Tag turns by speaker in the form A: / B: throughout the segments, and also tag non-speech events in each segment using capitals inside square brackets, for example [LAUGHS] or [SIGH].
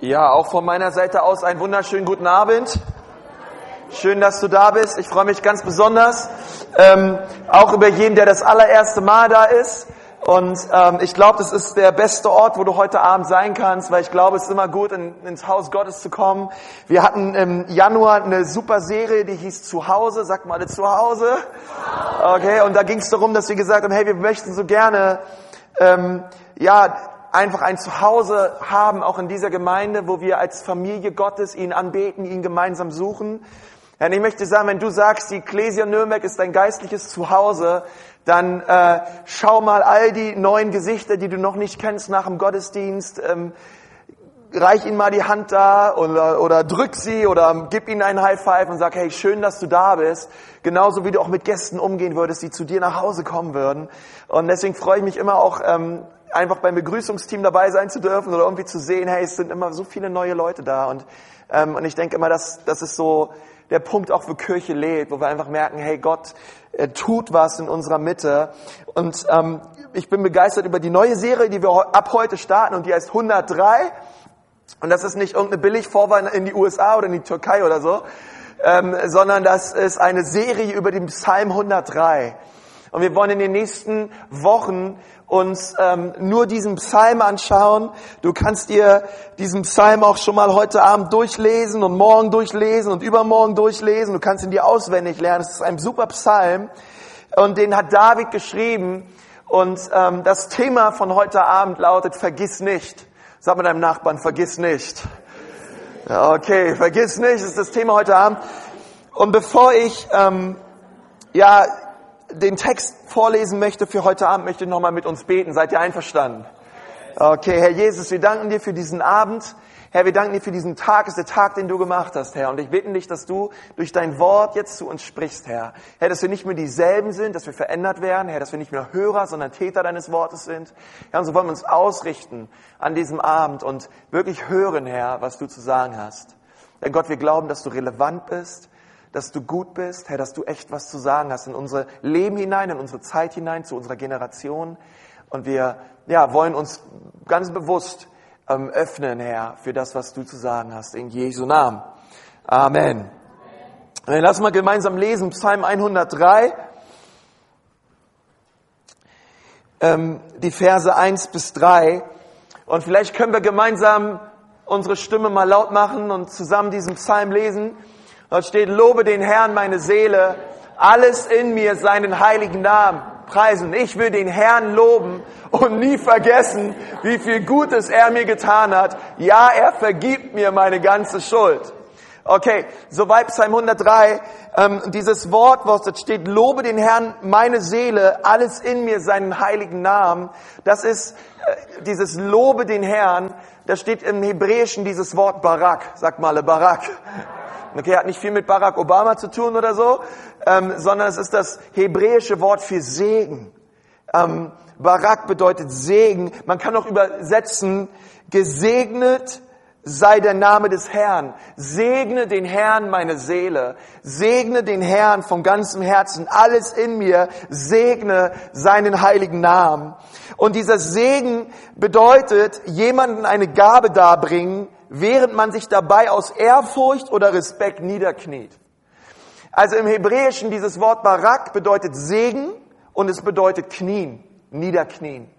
A: Ja, auch von meiner Seite aus einen wunderschönen guten Abend. Schön, dass du da bist. Ich freue mich ganz besonders, ähm, auch über jeden, der das allererste Mal da ist. Und ähm, ich glaube, das ist der beste Ort, wo du heute Abend sein kannst, weil ich glaube, es ist immer gut, in, ins Haus Gottes zu kommen. Wir hatten im Januar eine super Serie, die hieß Zuhause. Sag mal, Zuhause. Okay, und da ging es darum, dass wir gesagt haben, hey, wir möchten so gerne, ähm, ja, einfach ein Zuhause haben, auch in dieser Gemeinde, wo wir als Familie Gottes ihn anbeten, ihn gemeinsam suchen. Und ich möchte sagen, wenn du sagst, die Ecclesia Nürnberg ist dein geistliches Zuhause, dann äh, schau mal all die neuen Gesichter, die du noch nicht kennst nach dem Gottesdienst. Ähm, reich ihnen mal die Hand da oder, oder drück sie oder gib ihnen einen High Five und sag, hey, schön, dass du da bist. Genauso wie du auch mit Gästen umgehen würdest, die zu dir nach Hause kommen würden. Und deswegen freue ich mich immer auch, ähm, einfach beim Begrüßungsteam dabei sein zu dürfen oder irgendwie zu sehen, hey, es sind immer so viele neue Leute da. Und, ähm, und ich denke immer, dass das ist so der Punkt auch, wo Kirche lebt, wo wir einfach merken, hey, Gott er tut was in unserer Mitte. Und ähm, ich bin begeistert über die neue Serie, die wir ab heute starten und die heißt 103. Und das ist nicht irgendeine Billigvorwahl in die USA oder in die Türkei oder so, ähm, sondern das ist eine Serie über den Psalm 103. Und wir wollen in den nächsten Wochen uns ähm, nur diesen Psalm anschauen. Du kannst dir diesen Psalm auch schon mal heute Abend durchlesen und morgen durchlesen und übermorgen durchlesen. Du kannst ihn dir auswendig lernen. Es ist ein super Psalm und den hat David geschrieben. Und ähm, das Thema von heute Abend lautet, vergiss nicht. Sag mal deinem Nachbarn, vergiss nicht. Okay, vergiss nicht, ist das Thema heute Abend. Und bevor ich ähm, ja den Text vorlesen möchte für heute Abend, möchte ich nochmal mit uns beten. Seid ihr einverstanden? Okay, Herr Jesus, wir danken dir für diesen Abend. Herr, wir danken dir für diesen Tag. Es ist der Tag, den du gemacht hast, Herr. Und ich bitte dich, dass du durch dein Wort jetzt zu uns sprichst, Herr. Herr, dass wir nicht mehr dieselben sind, dass wir verändert werden, Herr, dass wir nicht mehr Hörer, sondern Täter deines Wortes sind. Herr, und so wollen wir uns ausrichten an diesem Abend und wirklich hören, Herr, was du zu sagen hast. Denn Gott, wir glauben, dass du relevant bist, dass du gut bist, Herr, dass du echt was zu sagen hast in unser Leben hinein, in unsere Zeit hinein, zu unserer Generation. Und wir ja, wollen uns ganz bewusst ähm, öffnen, Herr, für das, was du zu sagen hast. In Jesu Namen. Amen. Amen. Lass mal gemeinsam lesen, Psalm 103, ähm, die Verse 1 bis 3. Und vielleicht können wir gemeinsam unsere Stimme mal laut machen und zusammen diesen Psalm lesen. Dort steht, lobe den Herrn meine Seele, alles in mir seinen heiligen Namen preisen. Ich will den Herrn loben und nie vergessen, wie viel Gutes er mir getan hat. Ja, er vergibt mir meine ganze Schuld. Okay, soweit Psalm 103. Ähm, dieses Wort, was dort steht, lobe den Herrn meine Seele, alles in mir seinen heiligen Namen. Das ist äh, dieses Lobe den Herrn. Da steht im Hebräischen dieses Wort Barak. Sag mal, Barak. Okay, hat nicht viel mit Barack Obama zu tun oder so, ähm, sondern es ist das hebräische Wort für Segen. Ähm, Barak bedeutet Segen. Man kann auch übersetzen, gesegnet sei der Name des Herrn. Segne den Herrn meine Seele. Segne den Herrn von ganzem Herzen. Alles in mir. Segne seinen heiligen Namen. Und dieser Segen bedeutet, jemanden eine Gabe darbringen, während man sich dabei aus Ehrfurcht oder Respekt niederkniet. Also im Hebräischen dieses Wort Barak bedeutet Segen und es bedeutet knien, niederknien.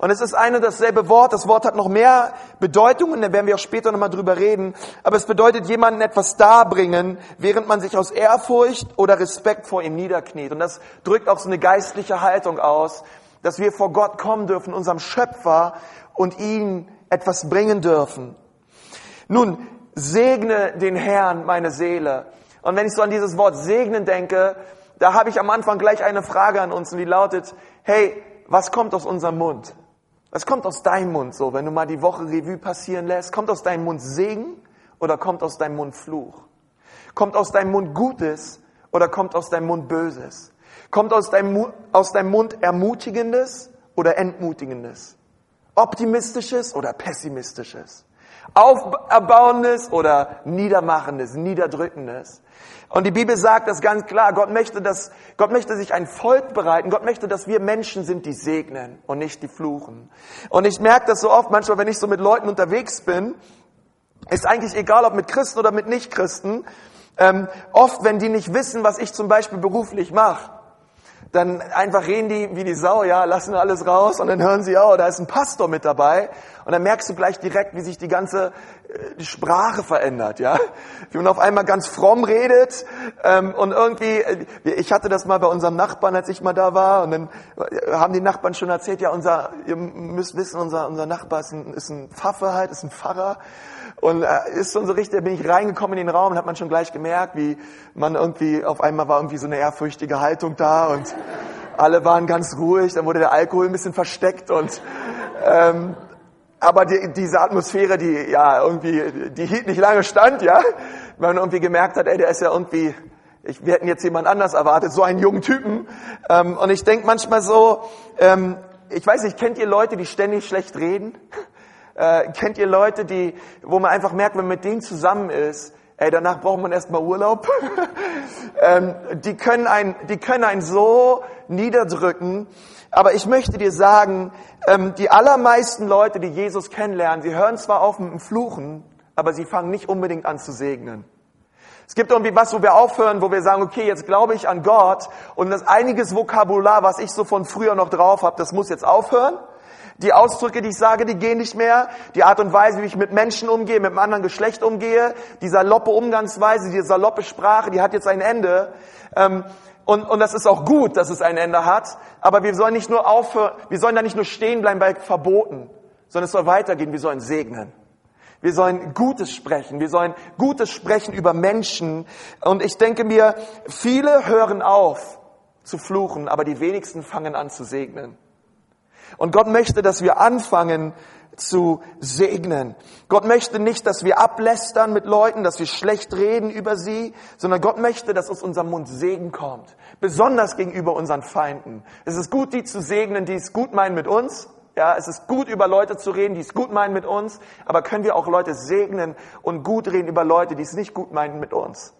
A: Und es ist ein und dasselbe Wort. Das Wort hat noch mehr Bedeutungen, da werden wir auch später nochmal drüber reden. Aber es bedeutet jemanden etwas darbringen, während man sich aus Ehrfurcht oder Respekt vor ihm niederkniet. Und das drückt auch so eine geistliche Haltung aus, dass wir vor Gott kommen dürfen, unserem Schöpfer, und ihn etwas bringen dürfen. Nun, segne den Herrn, meine Seele. Und wenn ich so an dieses Wort segnen denke, da habe ich am Anfang gleich eine Frage an uns und die lautet, hey, was kommt aus unserem Mund? Was kommt aus deinem Mund so, wenn du mal die Woche Revue passieren lässt? Kommt aus deinem Mund Segen oder kommt aus deinem Mund Fluch? Kommt aus deinem Mund Gutes oder kommt aus deinem Mund Böses? Kommt aus deinem, aus deinem Mund Ermutigendes oder Entmutigendes? Optimistisches oder Pessimistisches? Auferbauendes oder Niedermachendes, Niederdrückendes. Und die Bibel sagt das ganz klar. Gott möchte, dass, Gott möchte sich ein Volk bereiten. Gott möchte, dass wir Menschen sind, die segnen und nicht die fluchen. Und ich merke das so oft manchmal, wenn ich so mit Leuten unterwegs bin, ist eigentlich egal, ob mit Christen oder mit Nichtchristen, ähm, oft, wenn die nicht wissen, was ich zum Beispiel beruflich mache, dann einfach reden die wie die Sau, ja, lassen alles raus und dann hören sie, oh, da ist ein Pastor mit dabei und dann merkst du gleich direkt, wie sich die ganze die Sprache verändert, ja. Wie man auf einmal ganz fromm redet ähm, und irgendwie, äh, ich hatte das mal bei unserem Nachbarn, als ich mal da war und dann haben die Nachbarn schon erzählt, ja, unser, ihr müsst wissen, unser, unser Nachbar ist ein, ist ein Pfaffe halt, ist ein Pfarrer und äh, ist schon so richtig, da bin ich reingekommen in den Raum und hat man schon gleich gemerkt, wie man irgendwie, auf einmal war irgendwie so eine ehrfürchtige Haltung da und alle waren ganz ruhig, dann wurde der Alkohol ein bisschen versteckt und ähm, aber die, diese Atmosphäre, die ja irgendwie, die hielt nicht lange stand, ja. Weil man irgendwie gemerkt hat, ey, der ist ja irgendwie, ich, wir hätten jetzt jemand anders erwartet, so einen jungen Typen. Ähm, und ich denke manchmal so, ähm, ich weiß nicht, kennt ihr Leute, die ständig schlecht reden? Äh, kennt ihr Leute, die, wo man einfach merkt, wenn man mit denen zusammen ist, ey, danach braucht man erstmal Urlaub. [LAUGHS] ähm, die können einen, die können einen so niederdrücken. Aber ich möchte dir sagen, ähm, die allermeisten Leute, die Jesus kennenlernen, sie hören zwar auf mit dem Fluchen, aber sie fangen nicht unbedingt an zu segnen. Es gibt irgendwie was, wo wir aufhören, wo wir sagen, okay, jetzt glaube ich an Gott und das einiges Vokabular, was ich so von früher noch drauf habe, das muss jetzt aufhören. Die Ausdrücke, die ich sage, die gehen nicht mehr. Die Art und Weise, wie ich mit Menschen umgehe, mit einem anderen Geschlecht umgehe, die saloppe Umgangsweise, die saloppe Sprache, die hat jetzt ein Ende. Ähm, und, und das ist auch gut, dass es ein Ende hat. Aber wir sollen nicht nur aufhören, wir sollen da nicht nur stehen bleiben bei Verboten, sondern es soll weitergehen. Wir sollen segnen. Wir sollen Gutes sprechen. Wir sollen Gutes sprechen über Menschen. Und ich denke mir, viele hören auf zu fluchen, aber die wenigsten fangen an zu segnen. Und Gott möchte, dass wir anfangen, zu segnen. Gott möchte nicht, dass wir ablästern mit Leuten, dass wir schlecht reden über sie, sondern Gott möchte, dass aus unserem Mund Segen kommt. Besonders gegenüber unseren Feinden. Es ist gut, die zu segnen, die es gut meinen mit uns. Ja, es ist gut, über Leute zu reden, die es gut meinen mit uns. Aber können wir auch Leute segnen und gut reden über Leute, die es nicht gut meinen mit uns?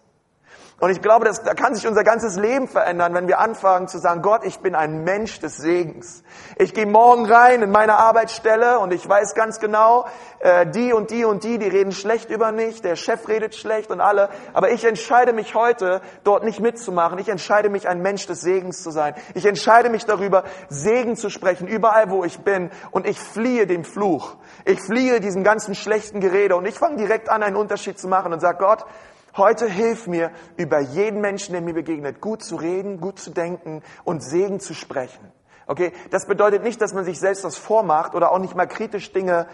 A: Und ich glaube, das, da kann sich unser ganzes Leben verändern, wenn wir anfangen zu sagen, Gott, ich bin ein Mensch des Segens. Ich gehe morgen rein in meine Arbeitsstelle und ich weiß ganz genau, äh, die und die und die, die reden schlecht über mich, der Chef redet schlecht und alle. Aber ich entscheide mich heute, dort nicht mitzumachen. Ich entscheide mich, ein Mensch des Segens zu sein. Ich entscheide mich darüber, Segen zu sprechen, überall wo ich bin. Und ich fliehe dem Fluch. Ich fliehe diesem ganzen schlechten Gerede. Und ich fange direkt an, einen Unterschied zu machen und sage, Gott, Heute hilf mir, über jeden Menschen, der mir begegnet, gut zu reden, gut zu denken und Segen zu sprechen. Okay? Das bedeutet nicht, dass man sich selbst das vormacht oder auch nicht mal kritisch Dinge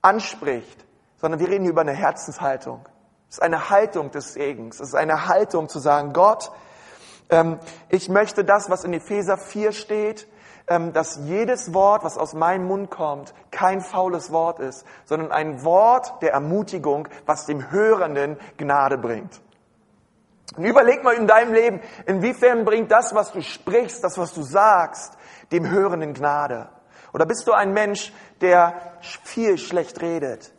A: anspricht, sondern wir reden über eine Herzenshaltung. Es ist eine Haltung des Segens. Es ist eine Haltung zu sagen, Gott, ähm, ich möchte das, was in Epheser 4 steht, dass jedes Wort, was aus meinem Mund kommt, kein faules Wort ist, sondern ein Wort der Ermutigung, was dem Hörenden Gnade bringt. Und überleg mal in deinem Leben, inwiefern bringt das, was du sprichst, das, was du sagst, dem Hörenden Gnade? Oder bist du ein Mensch, der viel schlecht redet?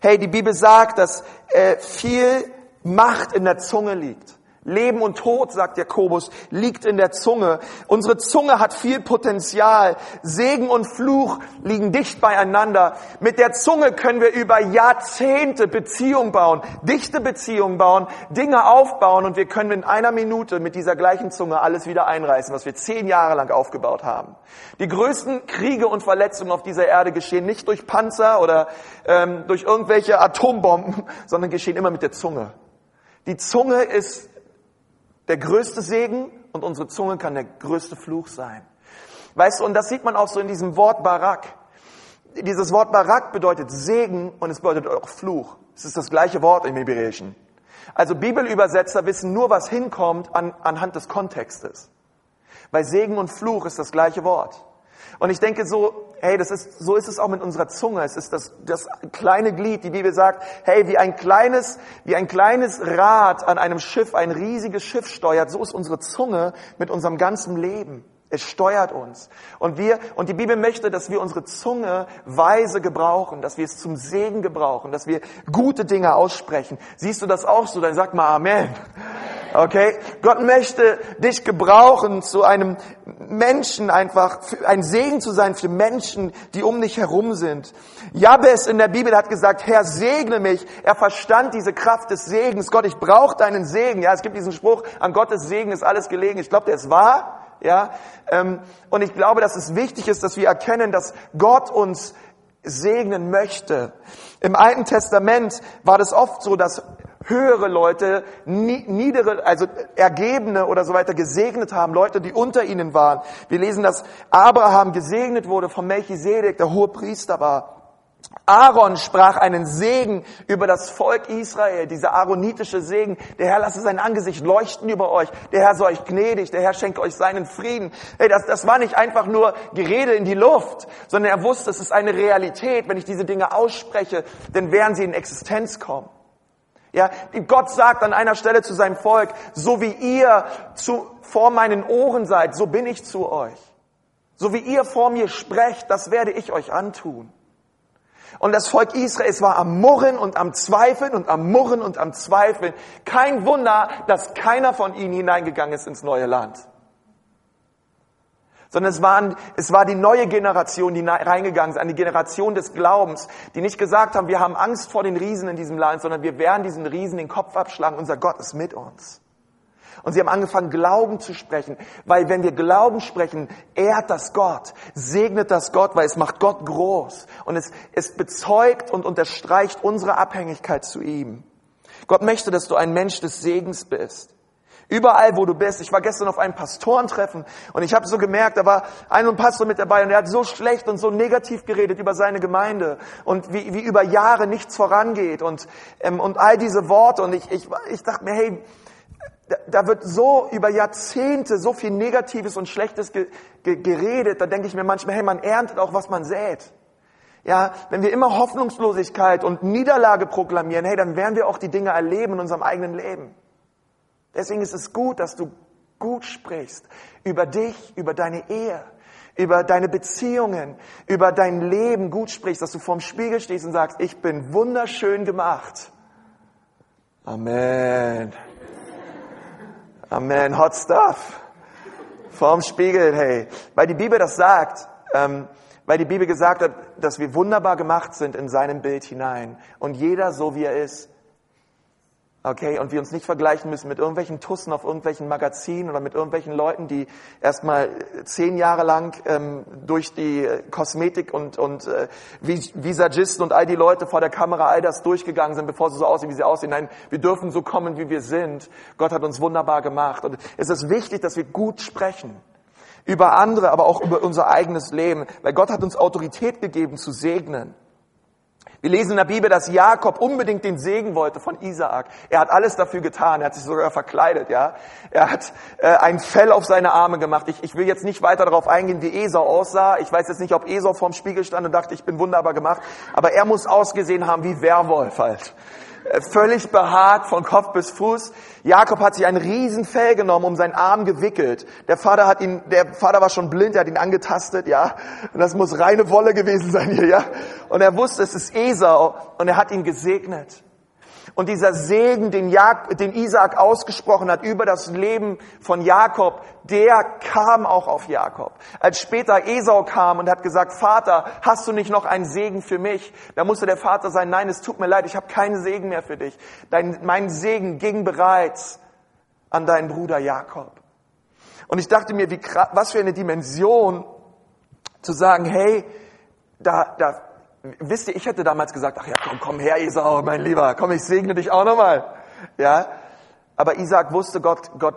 A: Hey, die Bibel sagt, dass äh, viel Macht in der Zunge liegt. Leben und Tod, sagt Jakobus, liegt in der Zunge. Unsere Zunge hat viel Potenzial. Segen und Fluch liegen dicht beieinander. Mit der Zunge können wir über Jahrzehnte Beziehung bauen, dichte Beziehungen bauen, Dinge aufbauen und wir können in einer Minute mit dieser gleichen Zunge alles wieder einreißen, was wir zehn Jahre lang aufgebaut haben. Die größten Kriege und Verletzungen auf dieser Erde geschehen nicht durch Panzer oder ähm, durch irgendwelche Atombomben, [LAUGHS] sondern geschehen immer mit der Zunge. Die Zunge ist der größte Segen und unsere Zunge kann der größte Fluch sein. Weißt du, und das sieht man auch so in diesem Wort Barak. Dieses Wort Barak bedeutet Segen und es bedeutet auch Fluch. Es ist das gleiche Wort im Hebräischen. Also Bibelübersetzer wissen nur, was hinkommt an, anhand des Kontextes. Weil Segen und Fluch ist das gleiche Wort. Und ich denke so, hey, das ist, so ist es auch mit unserer Zunge. Es ist das, das kleine Glied. Die Bibel sagt, hey, wie ein kleines, wie ein kleines Rad an einem Schiff ein riesiges Schiff steuert, so ist unsere Zunge mit unserem ganzen Leben. Es steuert uns. Und wir, und die Bibel möchte, dass wir unsere Zunge weise gebrauchen, dass wir es zum Segen gebrauchen, dass wir gute Dinge aussprechen. Siehst du das auch so? Dann sag mal Amen. Okay? Gott möchte dich gebrauchen zu einem Menschen einfach, ein Segen zu sein für Menschen, die um dich herum sind. Jabes in der Bibel hat gesagt, Herr, segne mich. Er verstand diese Kraft des Segens. Gott, ich brauche deinen Segen. Ja, es gibt diesen Spruch, an Gottes Segen ist alles gelegen. Ich glaube, der ist wahr. Ja, ähm, und ich glaube, dass es wichtig ist, dass wir erkennen, dass Gott uns segnen möchte. Im Alten Testament war das oft so, dass höhere Leute, niedere, also Ergebene oder so weiter gesegnet haben, Leute, die unter ihnen waren. Wir lesen, dass Abraham gesegnet wurde von Melchisedek, der hohe Priester war. Aaron sprach einen Segen über das Volk Israel, dieser aaronitische Segen. Der Herr lasse sein Angesicht leuchten über euch. Der Herr soll euch gnädig. Der Herr schenke euch seinen Frieden. Hey, das, das war nicht einfach nur Gerede in die Luft, sondern er wusste, es ist eine Realität. Wenn ich diese Dinge ausspreche, dann werden sie in Existenz kommen. Ja, Gott sagt an einer Stelle zu seinem Volk, so wie ihr zu, vor meinen Ohren seid, so bin ich zu euch. So wie ihr vor mir sprecht, das werde ich euch antun. Und das Volk Israels war am Murren und am Zweifeln und am Murren und am Zweifeln. Kein Wunder, dass keiner von ihnen hineingegangen ist ins neue Land. Sondern es, waren, es war die neue Generation, die reingegangen ist, eine Generation des Glaubens, die nicht gesagt haben, wir haben Angst vor den Riesen in diesem Land, sondern wir werden diesen Riesen den Kopf abschlagen. Unser Gott ist mit uns. Und sie haben angefangen, Glauben zu sprechen, weil wenn wir Glauben sprechen, ehrt das Gott, segnet das Gott, weil es macht Gott groß und es, es bezeugt und unterstreicht unsere Abhängigkeit zu ihm. Gott möchte, dass du ein Mensch des Segens bist. Überall, wo du bist. Ich war gestern auf einem Pastorentreffen und ich habe so gemerkt, da war ein Pastor mit dabei und er hat so schlecht und so negativ geredet über seine Gemeinde und wie, wie über Jahre nichts vorangeht und, ähm, und all diese Worte. Und ich, ich, ich dachte mir, hey, da wird so über Jahrzehnte so viel Negatives und Schlechtes ge, ge, geredet, da denke ich mir manchmal, hey, man erntet auch, was man sät. Ja, wenn wir immer Hoffnungslosigkeit und Niederlage proklamieren, hey, dann werden wir auch die Dinge erleben in unserem eigenen Leben. Deswegen ist es gut, dass du gut sprichst über dich, über deine Ehe, über deine Beziehungen, über dein Leben gut sprichst, dass du vorm Spiegel stehst und sagst, ich bin wunderschön gemacht. Amen. Amen. Hot stuff. Vorm Spiegel, hey. Weil die Bibel das sagt, ähm, weil die Bibel gesagt hat, dass wir wunderbar gemacht sind in seinem Bild hinein. Und jeder so wie er ist. Okay, und wir uns nicht vergleichen müssen mit irgendwelchen Tussen auf irgendwelchen Magazinen oder mit irgendwelchen Leuten, die erstmal zehn Jahre lang ähm, durch die Kosmetik und, und äh, Visagisten und all die Leute vor der Kamera all das durchgegangen sind, bevor sie so aussehen, wie sie aussehen. Nein, wir dürfen so kommen, wie wir sind. Gott hat uns wunderbar gemacht. Und es ist wichtig, dass wir gut sprechen. Über andere, aber auch über unser eigenes Leben. Weil Gott hat uns Autorität gegeben zu segnen. Wir lesen in der Bibel, dass Jakob unbedingt den Segen wollte von Isaak. Er hat alles dafür getan. Er hat sich sogar verkleidet, ja. Er hat äh, ein Fell auf seine Arme gemacht. Ich, ich will jetzt nicht weiter darauf eingehen, wie Esau aussah. Ich weiß jetzt nicht, ob Esau vorm Spiegel stand und dachte, ich bin wunderbar gemacht. Aber er muss ausgesehen haben wie Werwolf halt. Völlig behaart von Kopf bis Fuß. Jakob hat sich ein Riesenfell genommen, um seinen Arm gewickelt. Der Vater hat ihn, der Vater war schon blind, er hat ihn angetastet, ja. Und das muss reine Wolle gewesen sein hier, ja. Und er wusste, es ist Esau und er hat ihn gesegnet. Und dieser Segen, den, Jak den Isaac ausgesprochen hat über das Leben von Jakob, der kam auch auf Jakob. Als später Esau kam und hat gesagt, Vater, hast du nicht noch einen Segen für mich? Da musste der Vater sagen, nein, es tut mir leid, ich habe keinen Segen mehr für dich. Dein, mein Segen ging bereits an deinen Bruder Jakob. Und ich dachte mir, wie, was für eine Dimension zu sagen, hey, da, da wisst ihr, ich hätte damals gesagt, ach ja, komm, komm her, Esau, mein Lieber, komm, ich segne dich auch nochmal. Ja, aber Isaac wusste, Gott, Gott,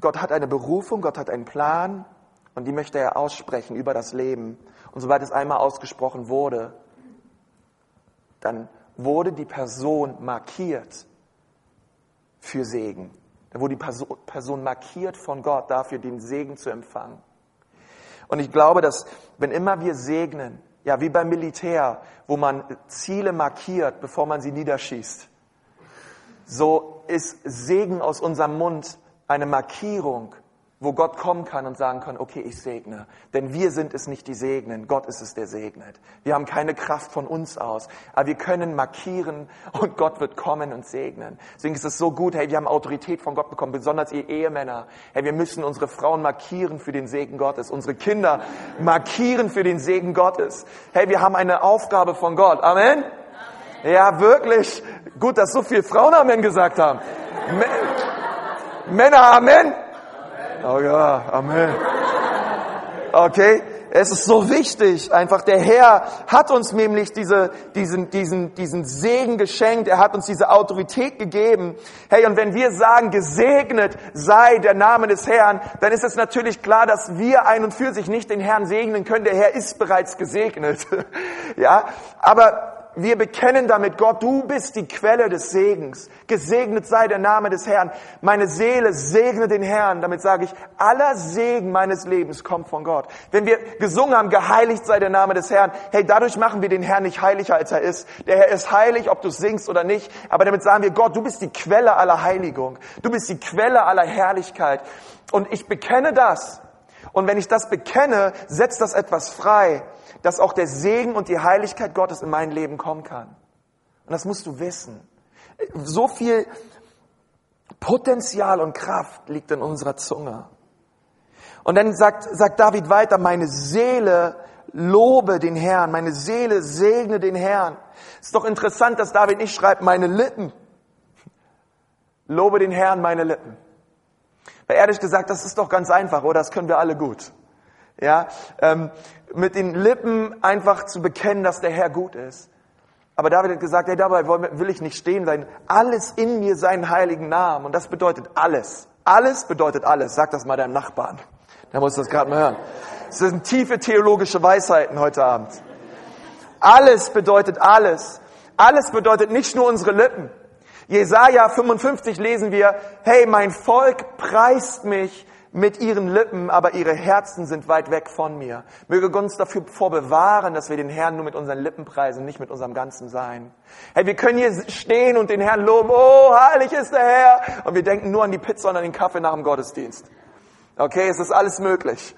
A: Gott hat eine Berufung, Gott hat einen Plan und die möchte er aussprechen über das Leben. Und sobald es einmal ausgesprochen wurde, dann wurde die Person markiert für Segen. Dann wurde die Person markiert von Gott dafür, den Segen zu empfangen. Und ich glaube, dass wenn immer wir segnen, ja, wie beim Militär, wo man Ziele markiert, bevor man sie niederschießt. So ist Segen aus unserem Mund eine Markierung, wo Gott kommen kann und sagen kann, okay, ich segne. Denn wir sind es nicht, die segnen, Gott ist es, der segnet. Wir haben keine Kraft von uns aus, aber wir können markieren [LAUGHS] und Gott wird kommen und segnen. Deswegen ist es so gut, hey, wir haben Autorität von Gott bekommen, besonders ihr Ehemänner. Hey, wir müssen unsere Frauen markieren für den Segen Gottes, unsere Kinder markieren für den Segen Gottes. Hey, wir haben eine Aufgabe von Gott. Amen. Ja, wirklich. Gut, dass so viele Frauen Amen gesagt haben. Männer Amen. Oh ja, Amen. Okay, es ist so wichtig, einfach der Herr hat uns nämlich diese, diesen, diesen, diesen Segen geschenkt, er hat uns diese Autorität gegeben. Hey, und wenn wir sagen, gesegnet sei der Name des Herrn, dann ist es natürlich klar, dass wir ein und für sich nicht den Herrn segnen können. Der Herr ist bereits gesegnet. [LAUGHS] ja, aber wir bekennen damit, Gott, du bist die Quelle des Segens. Gesegnet sei der Name des Herrn. Meine Seele segne den Herrn. Damit sage ich, aller Segen meines Lebens kommt von Gott. Wenn wir gesungen haben, geheiligt sei der Name des Herrn, hey, dadurch machen wir den Herrn nicht heiliger, als er ist. Der Herr ist heilig, ob du singst oder nicht. Aber damit sagen wir, Gott, du bist die Quelle aller Heiligung. Du bist die Quelle aller Herrlichkeit. Und ich bekenne das. Und wenn ich das bekenne, setzt das etwas frei dass auch der Segen und die Heiligkeit Gottes in mein Leben kommen kann. Und das musst du wissen. So viel Potenzial und Kraft liegt in unserer Zunge. Und dann sagt, sagt David weiter, meine Seele lobe den Herrn, meine Seele segne den Herrn. Ist doch interessant, dass David nicht schreibt, meine Lippen. Lobe den Herrn, meine Lippen. Weil ehrlich gesagt, das ist doch ganz einfach, oder? Das können wir alle gut. Ja, ähm, mit den Lippen einfach zu bekennen, dass der Herr gut ist. Aber David hat gesagt, hey, dabei will ich nicht stehen sein. Alles in mir seinen heiligen Namen. Und das bedeutet alles. Alles bedeutet alles. Sag das mal deinem Nachbarn. Der muss das gerade mal hören. Das sind tiefe theologische Weisheiten heute Abend. Alles bedeutet alles. Alles bedeutet nicht nur unsere Lippen. Jesaja 55 lesen wir, hey, mein Volk preist mich mit ihren Lippen, aber ihre Herzen sind weit weg von mir. Möge Gott uns dafür vorbewahren, dass wir den Herrn nur mit unseren Lippen preisen, nicht mit unserem ganzen Sein. Hey, wir können hier stehen und den Herrn loben, oh, heilig ist der Herr. Und wir denken nur an die Pizza und an den Kaffee nach dem Gottesdienst. Okay, es ist alles möglich.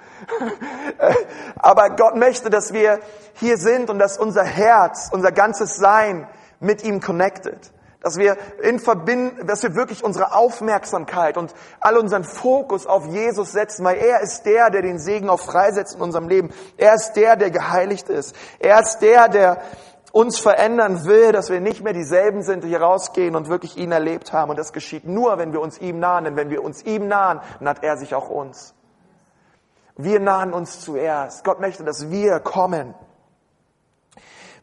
A: [LAUGHS] aber Gott möchte, dass wir hier sind und dass unser Herz, unser ganzes Sein mit ihm connected. Dass wir in Verbinden, dass wir wirklich unsere Aufmerksamkeit und all unseren Fokus auf Jesus setzen, weil er ist der, der den Segen auch freisetzt in unserem Leben. Er ist der, der geheiligt ist. Er ist der, der uns verändern will, dass wir nicht mehr dieselben sind, die hier rausgehen und wirklich ihn erlebt haben. Und das geschieht nur, wenn wir uns ihm nahen. Denn wenn wir uns ihm nahen, naht er sich auch uns. Wir nahen uns zuerst. Gott möchte, dass wir kommen.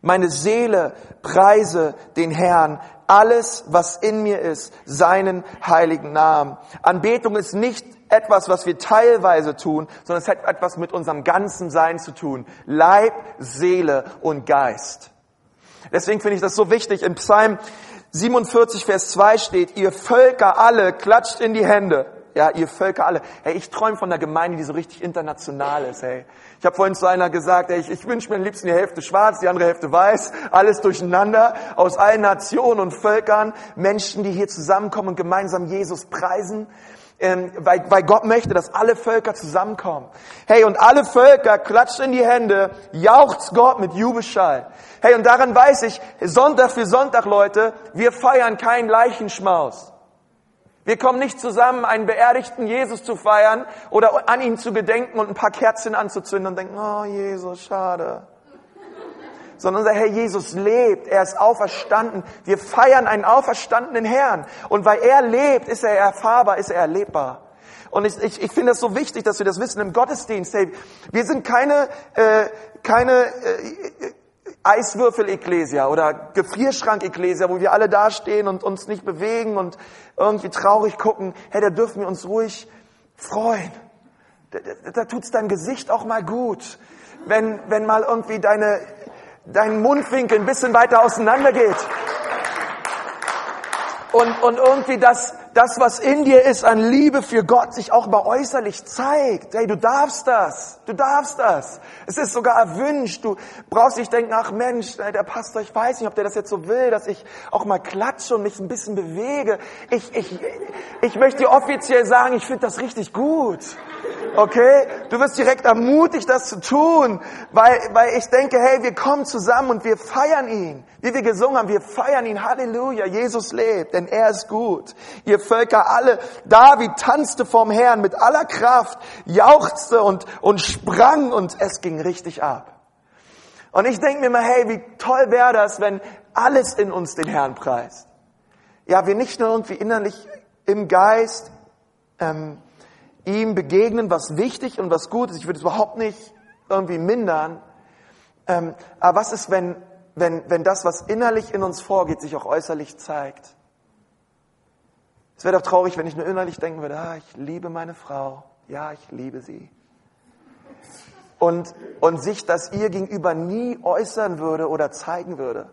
A: Meine Seele preise den Herrn alles, was in mir ist, seinen heiligen Namen. Anbetung ist nicht etwas, was wir teilweise tun, sondern es hat etwas mit unserem ganzen Sein zu tun. Leib, Seele und Geist. Deswegen finde ich das so wichtig. In Psalm 47, Vers 2 steht, ihr Völker alle klatscht in die Hände. Ja, ihr Völker alle. Hey, ich träume von einer Gemeinde, die so richtig international ist. Hey, ich habe vorhin zu einer gesagt, hey, ich, ich wünsche mir am liebsten die Hälfte schwarz, die andere Hälfte weiß, alles durcheinander, aus allen Nationen und Völkern, Menschen, die hier zusammenkommen und gemeinsam Jesus preisen. Ähm, weil, weil Gott möchte, dass alle Völker zusammenkommen. Hey, und alle Völker klatschen in die Hände, jauchzt Gott mit Jubelschall. Hey, und daran weiß ich, Sonntag für Sonntag, Leute, wir feiern keinen Leichenschmaus. Wir kommen nicht zusammen, einen beerdigten Jesus zu feiern oder an ihn zu gedenken und ein paar Kerzen anzuzünden und denken, oh Jesus, schade. Sondern unser Herr Jesus lebt, er ist auferstanden. Wir feiern einen auferstandenen Herrn. Und weil er lebt, ist er erfahrbar, ist er erlebbar. Und ich, ich, ich finde es so wichtig, dass wir das wissen im Gottesdienst. Hey, wir sind keine, äh, keine äh, Eiswürfel-Ekklesia oder Gefrierschrank-Ekklesia, wo wir alle dastehen und uns nicht bewegen und irgendwie traurig gucken. Hey, da dürfen wir uns ruhig freuen. Da, da, da tut's deinem Gesicht auch mal gut, wenn, wenn mal irgendwie deine, dein Mundwinkel ein bisschen weiter auseinander geht. Und, und irgendwie das, das, was in dir ist an Liebe für Gott, sich auch mal äußerlich zeigt. Hey, du darfst das. Du darfst das. Es ist sogar erwünscht. Du brauchst nicht denken, ach Mensch, der Pastor, ich weiß nicht, ob der das jetzt so will, dass ich auch mal klatsche und mich ein bisschen bewege. Ich, ich, ich möchte dir offiziell sagen, ich finde das richtig gut. Okay? Du wirst direkt ermutigt, das zu tun, weil, weil ich denke, hey, wir kommen zusammen und wir feiern ihn. Wie wir gesungen haben, wir feiern ihn. Halleluja, Jesus lebt, denn er ist gut. Ihr Völker alle, David tanzte vorm Herrn mit aller Kraft, jauchzte und, und sprang und es ging richtig ab. Und ich denke mir mal, hey, wie toll wäre das, wenn alles in uns den Herrn preist. Ja, wir nicht nur irgendwie innerlich im Geist, ähm, ihm begegnen, was wichtig und was gut ist. Ich würde es überhaupt nicht irgendwie mindern. Ähm, aber was ist, wenn, wenn, wenn das, was innerlich in uns vorgeht, sich auch äußerlich zeigt? Es wäre doch traurig, wenn ich nur innerlich denken würde, ah, ich liebe meine Frau. Ja, ich liebe sie. Und, und sich das ihr gegenüber nie äußern würde oder zeigen würde.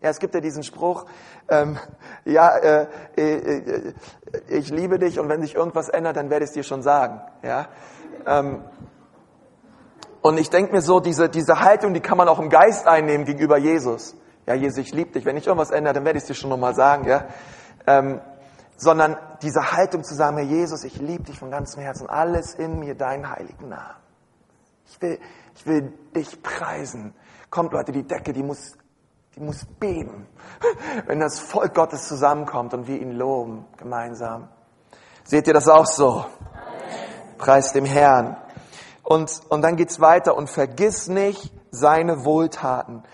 A: Ja, es gibt ja diesen Spruch, ähm, ja, äh, äh, äh, ich liebe dich und wenn sich irgendwas ändert, dann werde ich es dir schon sagen. Ja, ähm, und ich denke mir so, diese, diese Haltung, die kann man auch im Geist einnehmen gegenüber Jesus. Ja, Jesus, ich liebe dich. Wenn ich irgendwas ändert, dann werde ich es dir schon nochmal sagen. Ja, ähm, sondern diese Haltung zu sagen, Herr Jesus, ich liebe dich von ganzem Herzen, alles in mir, deinen heiligen Namen. Ich will, ich will dich preisen. Kommt Leute, die Decke, die muss die muss beben, [LAUGHS] wenn das Volk Gottes zusammenkommt und wir ihn loben gemeinsam. Seht ihr das auch so? Preis dem Herrn. Und, und dann geht's weiter und vergiss nicht seine Wohltaten.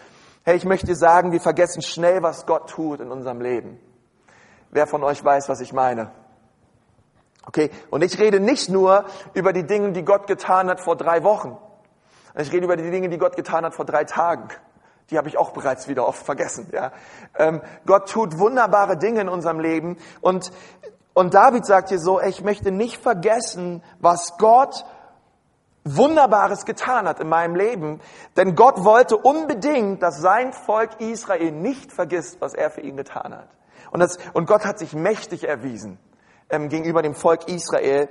A: Hey, ich möchte dir sagen, wir vergessen schnell, was Gott tut in unserem Leben. Wer von euch weiß, was ich meine? Okay, und ich rede nicht nur über die Dinge, die Gott getan hat vor drei Wochen. Ich rede über die Dinge, die Gott getan hat vor drei Tagen. Die habe ich auch bereits wieder oft vergessen. Ja. Ähm, Gott tut wunderbare Dinge in unserem Leben und und David sagt hier so: Ich möchte nicht vergessen, was Gott Wunderbares getan hat in meinem Leben, denn Gott wollte unbedingt, dass sein Volk Israel nicht vergisst, was er für ihn getan hat. Und, das, und Gott hat sich mächtig erwiesen ähm, gegenüber dem Volk Israel.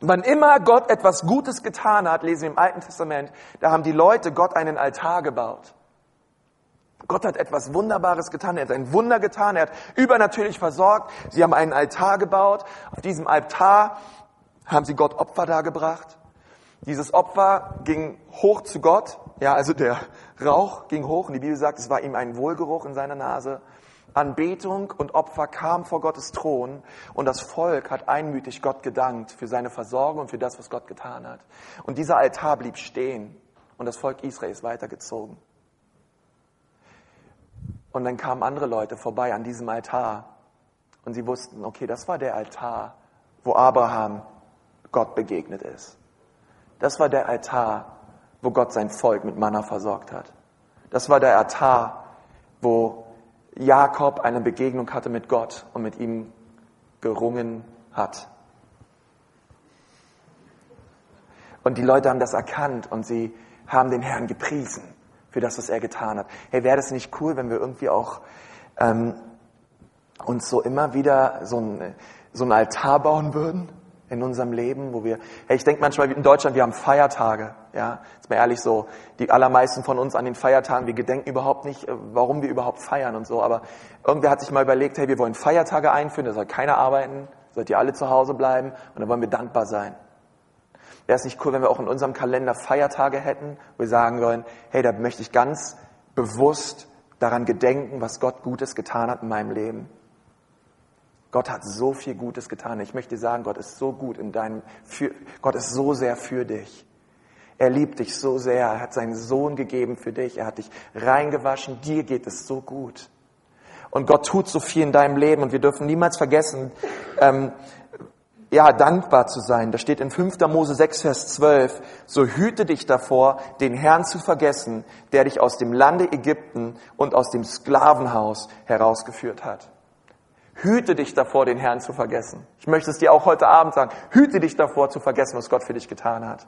A: Wann immer Gott etwas Gutes getan hat, lesen wir im Alten Testament, da haben die Leute Gott einen Altar gebaut. Gott hat etwas Wunderbares getan. Er hat ein Wunder getan. Er hat übernatürlich versorgt. Sie haben einen Altar gebaut. Auf diesem Altar haben sie Gott Opfer dargebracht. Dieses Opfer ging hoch zu Gott. Ja, also der Rauch ging hoch. Und die Bibel sagt, es war ihm ein Wohlgeruch in seiner Nase. Anbetung und Opfer kam vor Gottes Thron und das Volk hat einmütig Gott gedankt für seine Versorgung und für das, was Gott getan hat. Und dieser Altar blieb stehen und das Volk Israel ist weitergezogen. Und dann kamen andere Leute vorbei an diesem Altar und sie wussten, okay, das war der Altar, wo Abraham Gott begegnet ist. Das war der Altar, wo Gott sein Volk mit Manna versorgt hat. Das war der Altar, wo Jakob eine Begegnung hatte mit Gott und mit ihm gerungen hat. Und die Leute haben das erkannt und sie haben den Herrn gepriesen für das, was er getan hat. Hey, wäre das nicht cool, wenn wir irgendwie auch ähm, uns so immer wieder so ein, so ein Altar bauen würden in unserem Leben, wo wir, hey, ich denke manchmal in Deutschland, wir haben Feiertage, ja, ist mir ehrlich so, die allermeisten von uns an den Feiertagen, wir gedenken überhaupt nicht, äh, warum wir überhaupt feiern und so, aber irgendwer hat sich mal überlegt, hey, wir wollen Feiertage einführen, da soll keiner arbeiten, sollt ihr alle zu Hause bleiben und dann wollen wir dankbar sein. Wäre es nicht cool, wenn wir auch in unserem Kalender Feiertage hätten, wo wir sagen wollen, hey, da möchte ich ganz bewusst daran gedenken, was Gott Gutes getan hat in meinem Leben. Gott hat so viel Gutes getan. Ich möchte sagen, Gott ist so gut in deinem, für, Gott ist so sehr für dich. Er liebt dich so sehr. Er hat seinen Sohn gegeben für dich. Er hat dich reingewaschen. Dir geht es so gut. Und Gott tut so viel in deinem Leben. Und wir dürfen niemals vergessen, ähm, ja, dankbar zu sein. Da steht in 5. Mose 6, Vers 12, so hüte dich davor, den Herrn zu vergessen, der dich aus dem Lande Ägypten und aus dem Sklavenhaus herausgeführt hat. Hüte dich davor, den Herrn zu vergessen. Ich möchte es dir auch heute Abend sagen. Hüte dich davor, zu vergessen, was Gott für dich getan hat.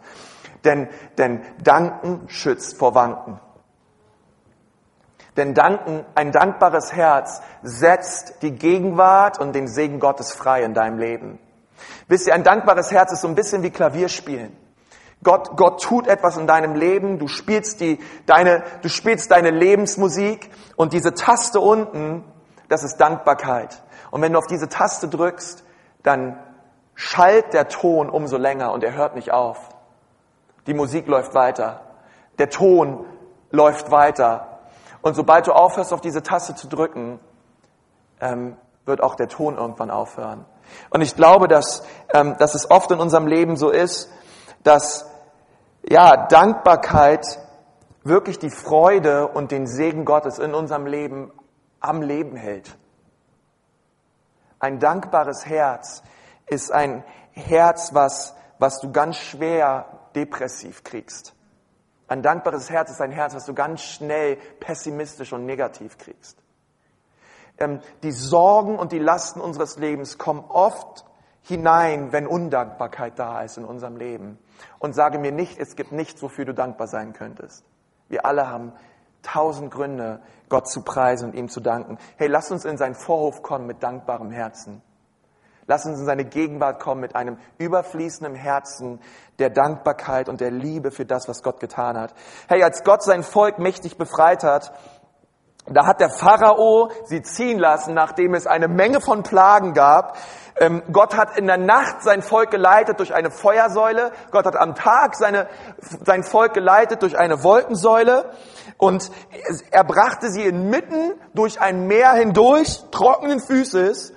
A: Denn, denn Danken schützt vor Wanken. Denn danken, ein dankbares Herz setzt die Gegenwart und den Segen Gottes frei in deinem Leben. Wisst ihr, ein dankbares Herz ist so ein bisschen wie Klavierspielen. Gott, Gott tut etwas in deinem Leben, du spielst die, deine, du spielst deine Lebensmusik und diese Taste unten, das ist Dankbarkeit. Und wenn du auf diese Taste drückst, dann schallt der Ton umso länger und er hört nicht auf. Die Musik läuft weiter. Der Ton läuft weiter. Und sobald du aufhörst, auf diese Taste zu drücken, ähm, wird auch der Ton irgendwann aufhören. Und ich glaube, dass, ähm, dass es oft in unserem Leben so ist, dass ja, Dankbarkeit wirklich die Freude und den Segen Gottes in unserem Leben am Leben hält. Ein dankbares Herz ist ein Herz, was, was du ganz schwer depressiv kriegst. Ein dankbares Herz ist ein Herz, was du ganz schnell pessimistisch und negativ kriegst. Ähm, die Sorgen und die Lasten unseres Lebens kommen oft hinein, wenn Undankbarkeit da ist in unserem Leben. Und sage mir nicht, es gibt nichts, wofür du dankbar sein könntest. Wir alle haben tausend Gründe, Gott zu preisen und ihm zu danken. Hey, lass uns in seinen Vorhof kommen mit dankbarem Herzen. Lass uns in seine Gegenwart kommen mit einem überfließenden Herzen der Dankbarkeit und der Liebe für das, was Gott getan hat. Hey, als Gott sein Volk mächtig befreit hat, da hat der Pharao sie ziehen lassen, nachdem es eine Menge von Plagen gab. Ähm, Gott hat in der Nacht sein Volk geleitet durch eine Feuersäule. Gott hat am Tag seine, sein Volk geleitet durch eine Wolkensäule. Und er brachte sie inmitten durch ein Meer hindurch, trockenen Füßes.